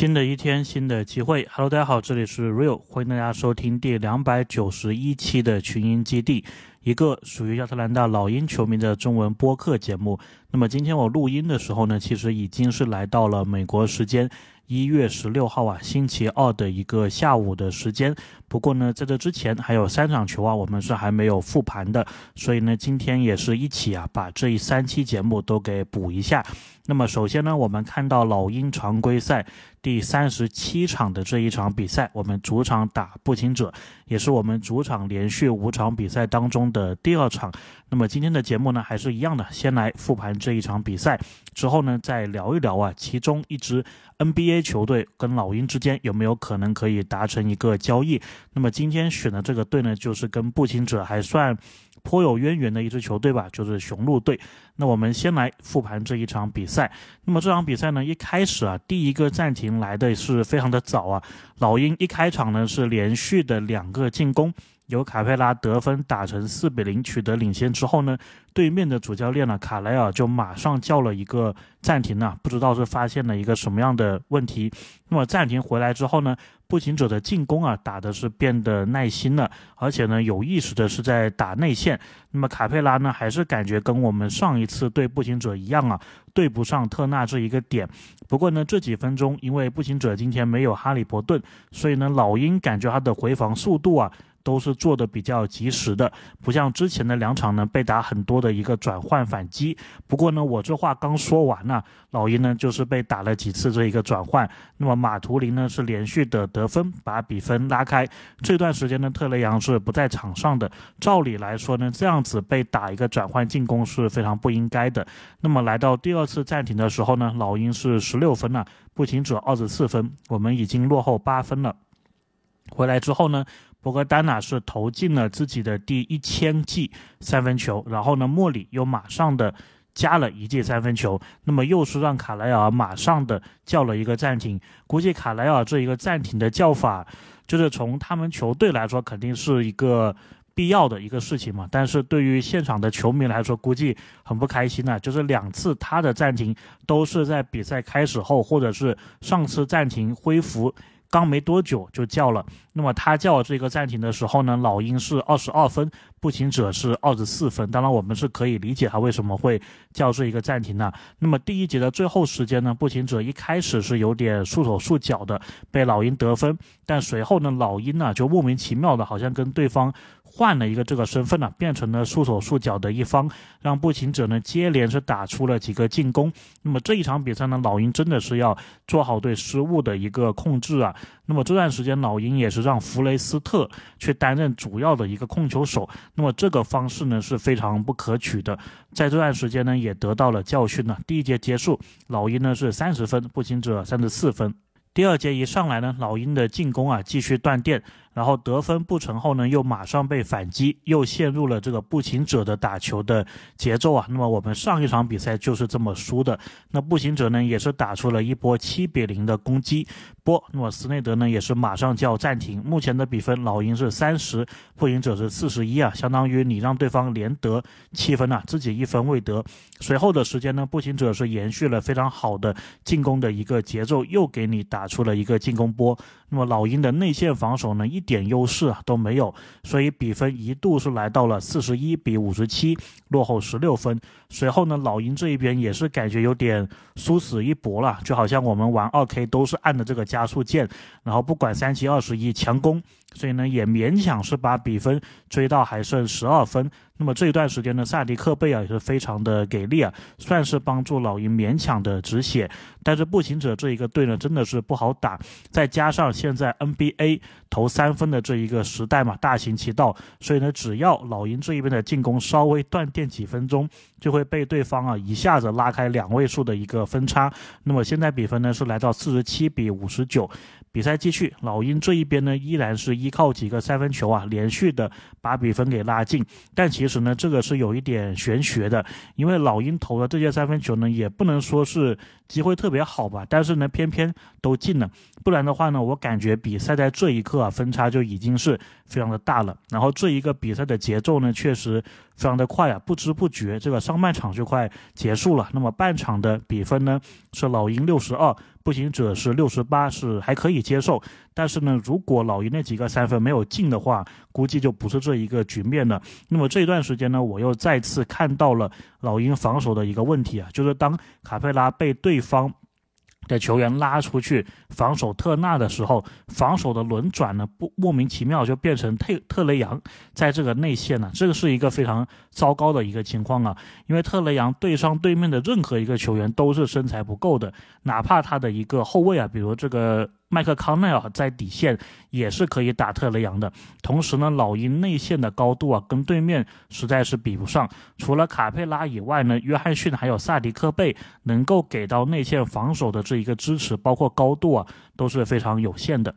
新的一天，新的机会。Hello，大家好，这里是 Real，欢迎大家收听第两百九十一期的群英基地，一个属于亚特兰大老鹰球迷的中文播客节目。那么今天我录音的时候呢，其实已经是来到了美国时间一月十六号啊，星期二的一个下午的时间。不过呢，在这之前还有三场球啊，我们是还没有复盘的，所以呢，今天也是一起啊，把这一三期节目都给补一下。那么首先呢，我们看到老鹰常规赛第三十七场的这一场比赛，我们主场打步行者，也是我们主场连续五场比赛当中的第二场。那么今天的节目呢，还是一样的，先来复盘这一场比赛，之后呢，再聊一聊啊，其中一支 NBA 球队跟老鹰之间有没有可能可以达成一个交易。那么今天选的这个队呢，就是跟步行者还算颇有渊源的一支球队吧，就是雄鹿队。那我们先来复盘这一场比赛。那么这场比赛呢，一开始啊，第一个暂停来的是非常的早啊。老鹰一开场呢是连续的两个进攻，由卡佩拉得分打成四比零，取得领先之后呢。对面的主教练呢，卡莱尔就马上叫了一个暂停呢，不知道是发现了一个什么样的问题。那么暂停回来之后呢，步行者的进攻啊打的是变得耐心了，而且呢有意识的是在打内线。那么卡佩拉呢，还是感觉跟我们上一次对步行者一样啊，对不上特纳这一个点。不过呢，这几分钟因为步行者今天没有哈利伯顿，所以呢老鹰感觉他的回防速度啊。都是做的比较及时的，不像之前的两场呢被打很多的一个转换反击。不过呢，我这话刚说完呢，老鹰呢就是被打了几次这一个转换。那么马图林呢是连续的得分，把比分拉开。这段时间呢，特雷杨是不在场上的。照理来说呢，这样子被打一个转换进攻是非常不应该的。那么来到第二次暂停的时候呢，老鹰是十六分了，步行者二十四分，我们已经落后八分了。回来之后呢？博格丹娜是投进了自己的第一千记三分球，然后呢，莫里又马上的加了一记三分球，那么又是让卡莱尔马上的叫了一个暂停。估计卡莱尔这一个暂停的叫法，就是从他们球队来说肯定是一个必要的一个事情嘛，但是对于现场的球迷来说，估计很不开心呐。就是两次他的暂停都是在比赛开始后，或者是上次暂停恢复。刚没多久就叫了，那么他叫这个暂停的时候呢，老鹰是二十二分，步行者是二十四分。当然，我们是可以理解他为什么会叫这一个暂停的。那么第一节的最后时间呢，步行者一开始是有点束手束脚的，被老鹰得分，但随后呢，老鹰呢就莫名其妙的，好像跟对方。换了一个这个身份呢，变成了束手束脚的一方，让步行者呢接连是打出了几个进攻。那么这一场比赛呢，老鹰真的是要做好对失误的一个控制啊。那么这段时间，老鹰也是让弗雷斯特去担任主要的一个控球手。那么这个方式呢是非常不可取的，在这段时间呢也得到了教训呢。第一节结束，老鹰呢是三十分，步行者三十四分。第二节一上来呢，老鹰的进攻啊继续断电。然后得分不成后呢，又马上被反击，又陷入了这个步行者的打球的节奏啊。那么我们上一场比赛就是这么输的。那步行者呢，也是打出了一波七比零的攻击波。那么斯内德呢，也是马上就要暂停。目前的比分，老鹰是三十，步行者是四十一啊，相当于你让对方连得七分啊，自己一分未得。随后的时间呢，步行者是延续了非常好的进攻的一个节奏，又给你打出了一个进攻波。那么老鹰的内线防守呢，一一点优势啊都没有，所以比分一度是来到了四十一比五十七，落后十六分。随后呢，老鹰这一边也是感觉有点殊死一搏了，就好像我们玩二 K 都是按的这个加速键，然后不管三七二十一强攻，所以呢也勉强是把比分追到还剩十二分。那么这一段时间呢，萨迪克贝尔也是非常的给力啊，算是帮助老鹰勉强的止血。但是步行者这一个队呢，真的是不好打，再加上现在 NBA 投三分的这一个时代嘛，大行其道，所以呢，只要老鹰这一边的进攻稍微断电几分钟，就会被对方啊一下子拉开两位数的一个分差。那么现在比分呢是来到四十七比五十九。比赛继续，老鹰这一边呢依然是依靠几个三分球啊，连续的把比分给拉近。但其实呢，这个是有一点玄学的，因为老鹰投的这些三分球呢，也不能说是机会特别好吧，但是呢，偏偏都进了。不然的话呢，我感觉比赛在这一刻啊，分差就已经是非常的大了。然后这一个比赛的节奏呢，确实非常的快啊，不知不觉这个上半场就快结束了。那么半场的比分呢是老鹰六十二，步行者是六十八，是还可以接受。但是呢，如果老鹰那几个三分没有进的话，估计就不是这一个局面了。那么这一段时间呢，我又再次看到了老鹰防守的一个问题啊，就是当卡佩拉被对方。的球员拉出去防守特纳的时候，防守的轮转呢不莫名其妙就变成特特雷杨在这个内线呢，这个是一个非常糟糕的一个情况啊，因为特雷杨对上对面的任何一个球员都是身材不够的，哪怕他的一个后卫啊，比如这个。麦克康奈尔在底线也是可以打特雷杨的，同时呢，老鹰内线的高度啊，跟对面实在是比不上。除了卡佩拉以外呢，约翰逊还有萨迪克贝能够给到内线防守的这一个支持，包括高度啊，都是非常有限的。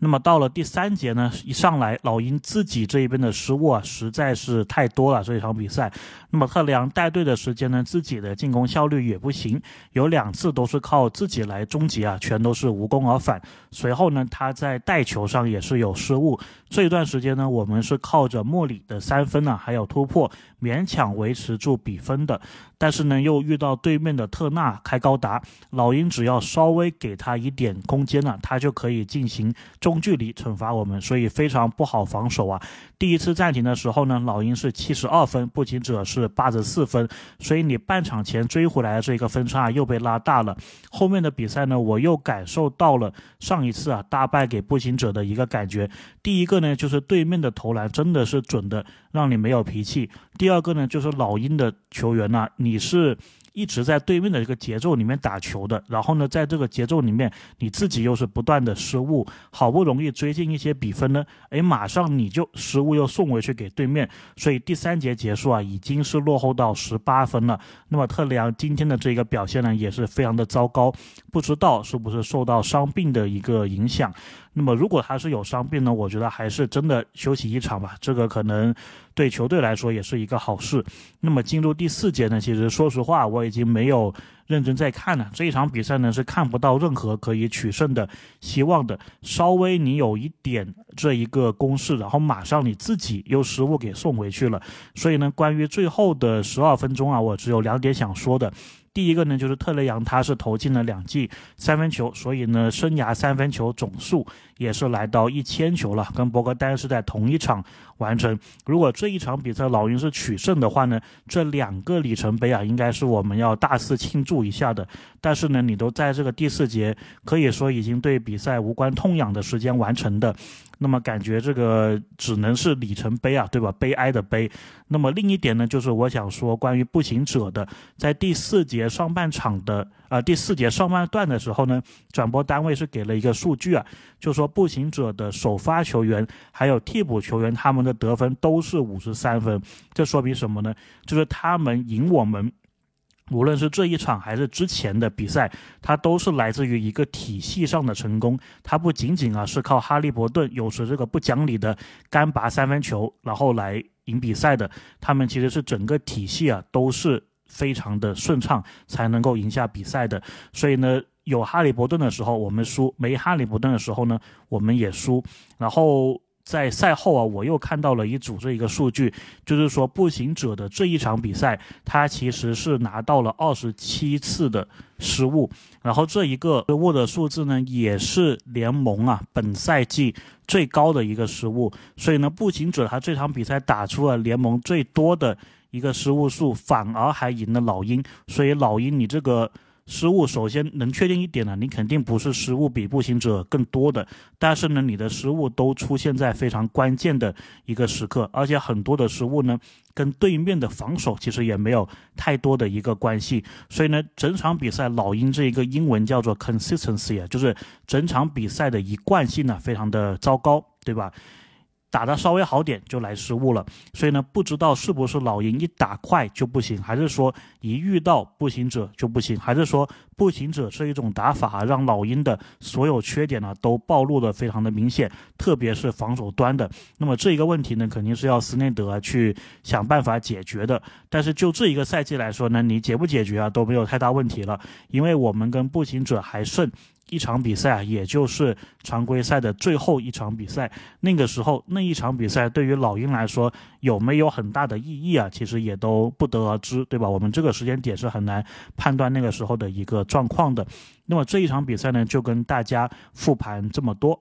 那么到了第三节呢，一上来老鹰自己这一边的失误啊，实在是太多了。这一场比赛，那么特雷杨带队的时间呢，自己的进攻效率也不行，有两次都是靠自己来终结啊，全都是无功而返。随后呢，他在带球上也是有失误。这一段时间呢，我们是靠着莫里的三分呢，还有突破，勉强维持住比分的。但是呢，又遇到对面的特纳开高达，老鹰只要稍微给他一点空间呢，他就可以进行中距离惩罚我们，所以非常不好防守啊。第一次暂停的时候呢，老鹰是七十二分，步行者是是八十四分，所以你半场前追回来的这个分差又被拉大了。后面的比赛呢，我又感受到了上一次啊大败给步行者的一个感觉。第一个呢，就是对面的投篮真的是准的，让你没有脾气；第二个呢，就是老鹰的球员呢，你是。一直在对面的这个节奏里面打球的，然后呢，在这个节奏里面，你自己又是不断的失误，好不容易追进一些比分呢，哎，马上你就失误又送回去给对面，所以第三节结束啊，已经是落后到十八分了。那么特雷杨今天的这个表现呢，也是非常的糟糕，不知道是不是受到伤病的一个影响。那么如果他是有伤病呢，我觉得还是真的休息一场吧，这个可能对球队来说也是一个好事。那么进入第四节呢，其实说实话我已经没有认真在看了，这一场比赛呢是看不到任何可以取胜的希望的。稍微你有一点这一个攻势，然后马上你自己又失误给送回去了。所以呢，关于最后的十二分钟啊，我只有两点想说的。第一个呢，就是特雷杨他是投进了两记三分球，所以呢，生涯三分球总数也是来到一千球了，跟博格丹是在同一场完成。如果这一场比赛老鹰是取胜的话呢，这两个里程碑啊，应该是我们要大肆庆祝一下的。但是呢，你都在这个第四节，可以说已经对比赛无关痛痒的时间完成的。那么感觉这个只能是里程碑啊，对吧？悲哀的悲。那么另一点呢，就是我想说关于步行者的，在第四节上半场的啊第四节上半段的时候呢，转播单位是给了一个数据啊，就说步行者的首发球员还有替补球员他们的得分都是五十三分，这说明什么呢？就是他们赢我们。无论是这一场还是之前的比赛，它都是来自于一个体系上的成功。它不仅仅啊是靠哈利伯顿有时这个不讲理的干拔三分球，然后来赢比赛的。他们其实是整个体系啊都是非常的顺畅，才能够赢下比赛的。所以呢，有哈利伯顿的时候我们输，没哈利伯顿的时候呢我们也输。然后。在赛后啊，我又看到了一组这一个数据，就是说步行者的这一场比赛，他其实是拿到了二十七次的失误，然后这一个失误的数字呢，也是联盟啊本赛季最高的一个失误，所以呢，步行者他这场比赛打出了联盟最多的一个失误数，反而还赢了老鹰，所以老鹰你这个。失误首先能确定一点呢，你肯定不是失误比步行者更多的，但是呢，你的失误都出现在非常关键的一个时刻，而且很多的失误呢，跟对面的防守其实也没有太多的一个关系，所以呢，整场比赛老鹰这一个英文叫做 consistency 啊，就是整场比赛的一贯性呢，非常的糟糕，对吧？打的稍微好点就来失误了，所以呢，不知道是不是老鹰一打快就不行，还是说一遇到步行者就不行，还是说步行者这一种打法让老鹰的所有缺点呢都暴露的非常的明显，特别是防守端的。那么这一个问题呢，肯定是要斯内德去想办法解决的。但是就这一个赛季来说呢，你解不解决啊都没有太大问题了，因为我们跟步行者还剩。一场比赛啊，也就是常规赛的最后一场比赛。那个时候那一场比赛对于老鹰来说有没有很大的意义啊？其实也都不得而知，对吧？我们这个时间点是很难判断那个时候的一个状况的。那么这一场比赛呢，就跟大家复盘这么多。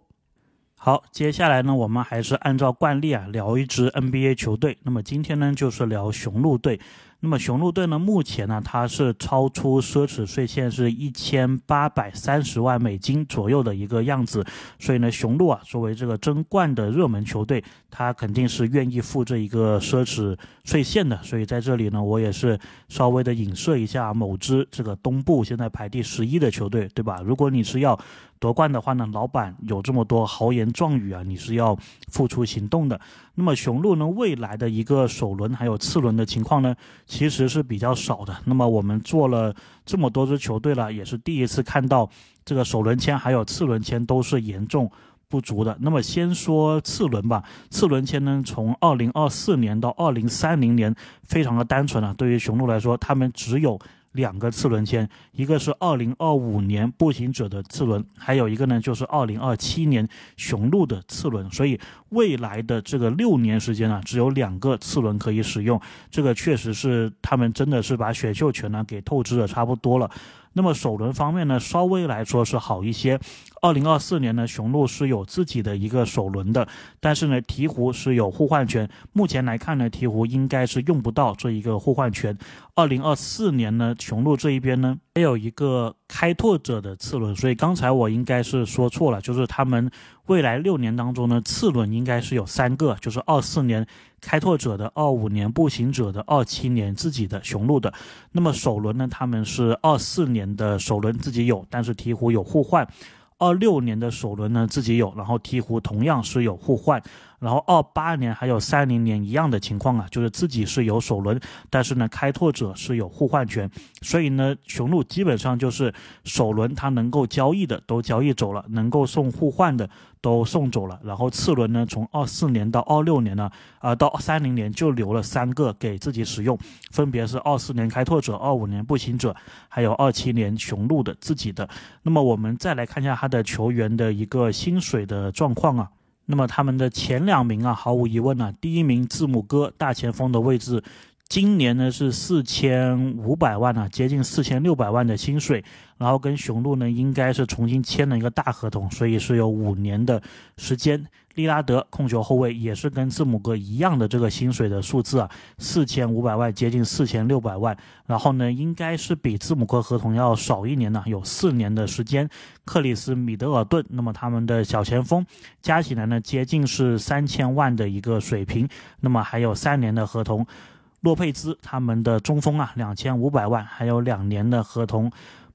好，接下来呢，我们还是按照惯例啊，聊一支 NBA 球队。那么今天呢，就是聊雄鹿队。那么雄鹿队呢，目前呢，它是超出奢侈税线是一千八百三十万美金左右的一个样子。所以呢，雄鹿啊，作为这个争冠的热门球队，它肯定是愿意付这一个奢侈税线的。所以在这里呢，我也是稍微的影射一下某支这个东部现在排第十一的球队，对吧？如果你是要夺冠的话呢，老板有这么多豪言壮语啊，你是要付出行动的。那么雄鹿呢，未来的一个首轮还有次轮的情况呢，其实是比较少的。那么我们做了这么多支球队了，也是第一次看到这个首轮签还有次轮签都是严重不足的。那么先说次轮吧，次轮签呢，从二零二四年到二零三零年，非常的单纯啊。对于雄鹿来说，他们只有。两个次轮签，一个是二零二五年步行者的次轮，还有一个呢就是二零二七年雄鹿的次轮，所以未来的这个六年时间啊，只有两个次轮可以使用，这个确实是他们真的是把选秀权呢给透支的差不多了。那么首轮方面呢，稍微来说是好一些。二零二四年呢，雄鹿是有自己的一个首轮的，但是呢，鹈鹕是有互换权。目前来看呢，鹈鹕应该是用不到这一个互换权。二零二四年呢，雄鹿这一边呢，还有一个开拓者的次轮，所以刚才我应该是说错了，就是他们未来六年当中呢，次轮应该是有三个，就是二四年开拓者的、二五年步行者的、二七年自己的雄鹿的。那么首轮呢，他们是二四年的首轮自己有，但是鹈鹕有互换。二六年的首轮呢自己有，然后鹈鹕同样是有互换，然后二八年还有三零年一样的情况啊，就是自己是有首轮，但是呢开拓者是有互换权，所以呢雄鹿基本上就是首轮他能够交易的都交易走了，能够送互换的。都送走了，然后次轮呢，从二四年到二六年呢，啊，到三零年就留了三个给自己使用，分别是二四年开拓者、二五年步行者，还有二七年雄鹿的自己的。那么我们再来看一下他的球员的一个薪水的状况啊。那么他们的前两名啊，毫无疑问呢，第一名字母哥大前锋的位置。今年呢是四千五百万呢，接近四千六百万的薪水，然后跟雄鹿呢应该是重新签了一个大合同，所以是有五年的时间。利拉德控球后卫也是跟字母哥一样的这个薪水的数字啊，四千五百万，接近四千六百万。然后呢，应该是比字母哥合同要少一年呢，有四年的时间。克里斯米德尔顿，那么他们的小前锋加起来呢，接近是三千万的一个水平，那么还有三年的合同。洛佩兹他们的中锋啊，两千五百万，还有两年的合同。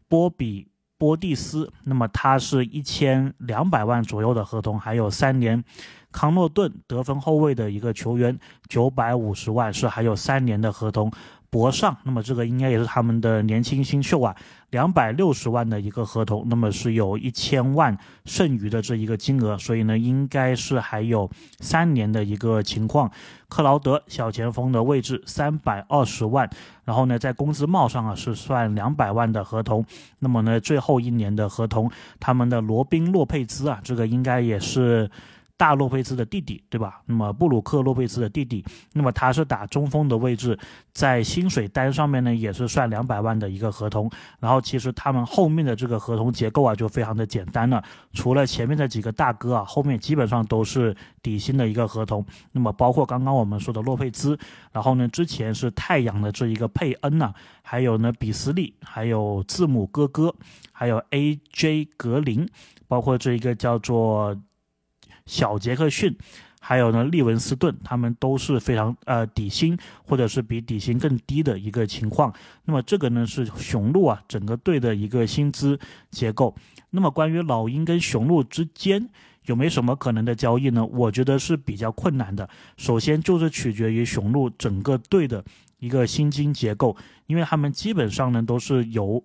波比波蒂斯，那么他是一千两百万左右的合同，还有三年。康诺顿得分后卫的一个球员，九百五十万是还有三年的合同。博尚，那么这个应该也是他们的年轻新秀啊，两百六十万的一个合同，那么是有一千万剩余的这一个金额，所以呢，应该是还有三年的一个情况。克劳德小前锋的位置三百二十万，然后呢，在工资帽上啊是算两百万的合同，那么呢，最后一年的合同，他们的罗宾洛佩兹啊，这个应该也是。大洛佩兹的弟弟，对吧？那么布鲁克洛佩兹的弟弟，那么他是打中锋的位置，在薪水单上面呢也是算两百万的一个合同。然后其实他们后面的这个合同结构啊就非常的简单了，除了前面的几个大哥啊，后面基本上都是底薪的一个合同。那么包括刚刚我们说的洛佩兹，然后呢之前是太阳的这一个佩恩呐，还有呢比斯利，还有字母哥哥，还有 A.J. 格林，包括这一个叫做。小杰克逊，还有呢利文斯顿，他们都是非常呃底薪或者是比底薪更低的一个情况。那么这个呢是雄鹿啊整个队的一个薪资结构。那么关于老鹰跟雄鹿之间有没有什么可能的交易呢？我觉得是比较困难的。首先就是取决于雄鹿整个队的一个薪金结构，因为他们基本上呢都是由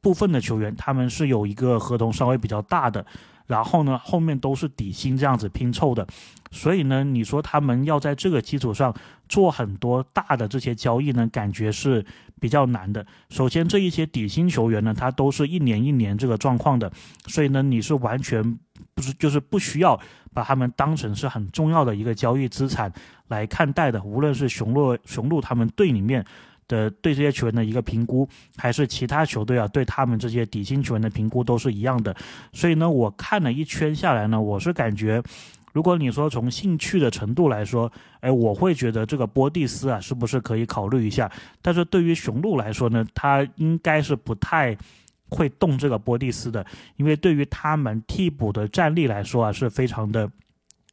部分的球员，他们是有一个合同稍微比较大的。然后呢后面都是底薪这样子拼凑的，所以呢，你说他们要在这个基础上做很多大的这些交易呢，感觉是比较难的。首先，这一些底薪球员呢，他都是一年一年这个状况的，所以呢，你是完全不是就是不需要把他们当成是很重要的一个交易资产来看待的。无论是雄鹿雄鹿他们队里面。的对这些球员的一个评估，还是其他球队啊对他们这些底薪球员的评估都是一样的。所以呢，我看了一圈下来呢，我是感觉，如果你说从兴趣的程度来说，哎，我会觉得这个波蒂斯啊，是不是可以考虑一下？但是对于雄鹿来说呢，他应该是不太会动这个波蒂斯的，因为对于他们替补的战力来说啊，是非常的。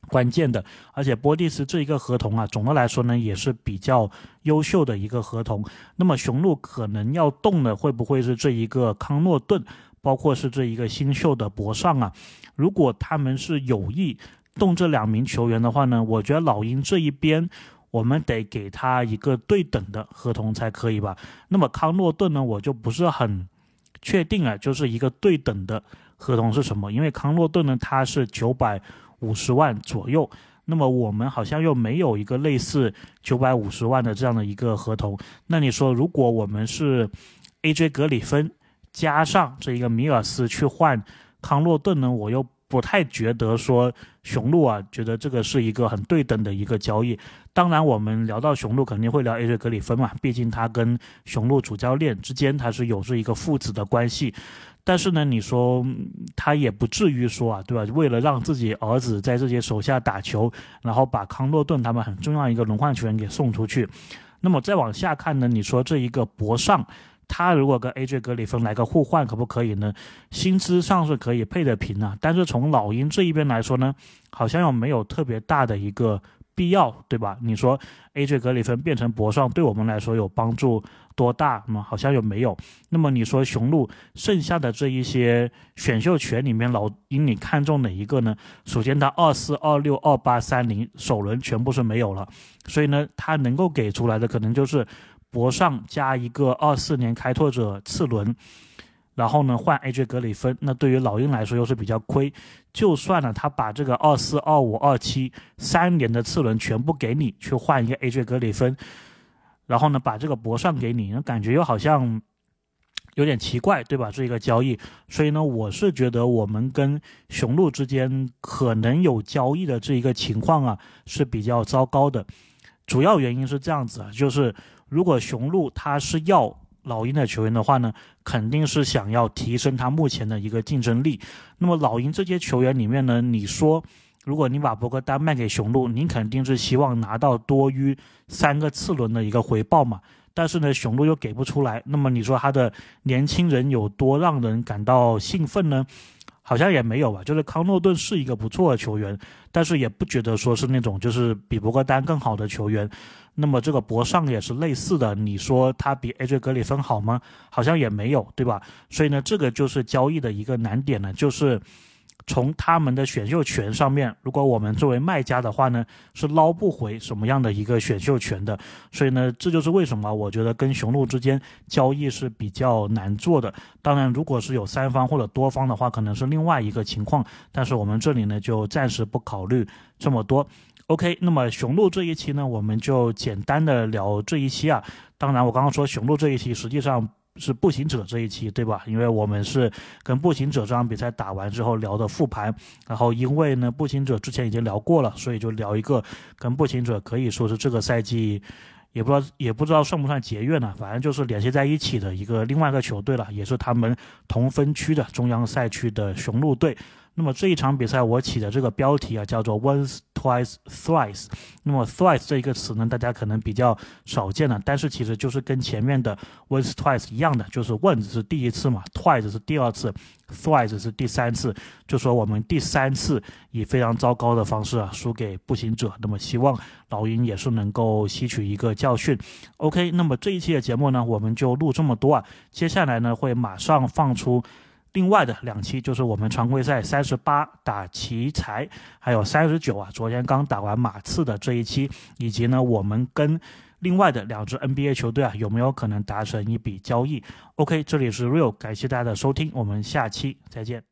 关键的，而且波蒂斯这一个合同啊，总的来说呢也是比较优秀的一个合同。那么雄鹿可能要动的会不会是这一个康诺顿，包括是这一个新秀的博尚啊？如果他们是有意动这两名球员的话呢，我觉得老鹰这一边我们得给他一个对等的合同才可以吧？那么康诺顿呢，我就不是很确定啊，就是一个对等的合同是什么？因为康诺顿呢，他是九百。五十万左右，那么我们好像又没有一个类似九百五十万的这样的一个合同。那你说，如果我们是 A.J. 格里芬加上这一个米尔斯去换康洛顿呢？我又不太觉得说雄鹿啊，觉得这个是一个很对等的一个交易。当然，我们聊到雄鹿肯定会聊 A.J. 格里芬嘛，毕竟他跟雄鹿主教练之间他是有着一个父子的关系。但是呢，你说他也不至于说啊，对吧？为了让自己儿子在这些手下打球，然后把康诺顿他们很重要一个轮换球员给送出去。那么再往下看呢，你说这一个博尚，他如果跟 AJ 格里芬来个互换，可不可以呢？薪资上是可以配得平啊，但是从老鹰这一边来说呢，好像又没有特别大的一个。必要对吧？你说 A.J. 格里芬变成博尚对我们来说有帮助多大吗？好像又没有。那么你说雄鹿剩下的这一些选秀权里面，老鹰你看中哪一个呢？首先，他二四、二六、二八、三零首轮全部是没有了，所以呢，他能够给出来的可能就是博尚加一个二四年开拓者次轮。然后呢，换 AJ 格里芬，那对于老鹰来说又是比较亏。就算呢，他把这个二四、二五、二七三年的次轮全部给你，去换一个 AJ 格里芬，然后呢，把这个博上给你，那感觉又好像有点奇怪，对吧？这一个交易，所以呢，我是觉得我们跟雄鹿之间可能有交易的这一个情况啊，是比较糟糕的。主要原因是这样子啊，就是如果雄鹿他是要。老鹰的球员的话呢，肯定是想要提升他目前的一个竞争力。那么老鹰这些球员里面呢，你说，如果你把博格丹卖给雄鹿，你肯定是希望拿到多于三个次轮的一个回报嘛？但是呢，雄鹿又给不出来。那么你说他的年轻人有多让人感到兴奋呢？好像也没有吧。就是康诺顿是一个不错的球员，但是也不觉得说是那种就是比博格丹更好的球员。那么这个博尚也是类似的，你说他比 AJ 格里芬好吗？好像也没有，对吧？所以呢，这个就是交易的一个难点呢，就是从他们的选秀权上面，如果我们作为卖家的话呢，是捞不回什么样的一个选秀权的。所以呢，这就是为什么我觉得跟雄鹿之间交易是比较难做的。当然，如果是有三方或者多方的话，可能是另外一个情况。但是我们这里呢，就暂时不考虑这么多。OK，那么雄鹿这一期呢，我们就简单的聊这一期啊。当然，我刚刚说雄鹿这一期实际上是步行者这一期，对吧？因为我们是跟步行者这场比赛打完之后聊的复盘，然后因为呢步行者之前已经聊过了，所以就聊一个跟步行者可以说是这个赛季也不知道也不知道算不算结怨呢，反正就是联系在一起的一个另外一个球队了，也是他们同分区的中央赛区的雄鹿队。那么这一场比赛我起的这个标题啊，叫做 Once, Twice, Thrice。那么 Thrice 这一个词呢，大家可能比较少见了，但是其实就是跟前面的 Once, Twice 一样的，就是 Once 是第一次嘛，Twice 是第二次，Thrice 是第三次。就说我们第三次以非常糟糕的方式啊输给步行者，那么希望老鹰也是能够吸取一个教训。OK，那么这一期的节目呢，我们就录这么多啊，接下来呢会马上放出。另外的两期就是我们常规赛三十八打奇才，还有三十九啊，昨天刚打完马刺的这一期，以及呢我们跟另外的两支 NBA 球队啊有没有可能达成一笔交易？OK，这里是 Real，感谢大家的收听，我们下期再见。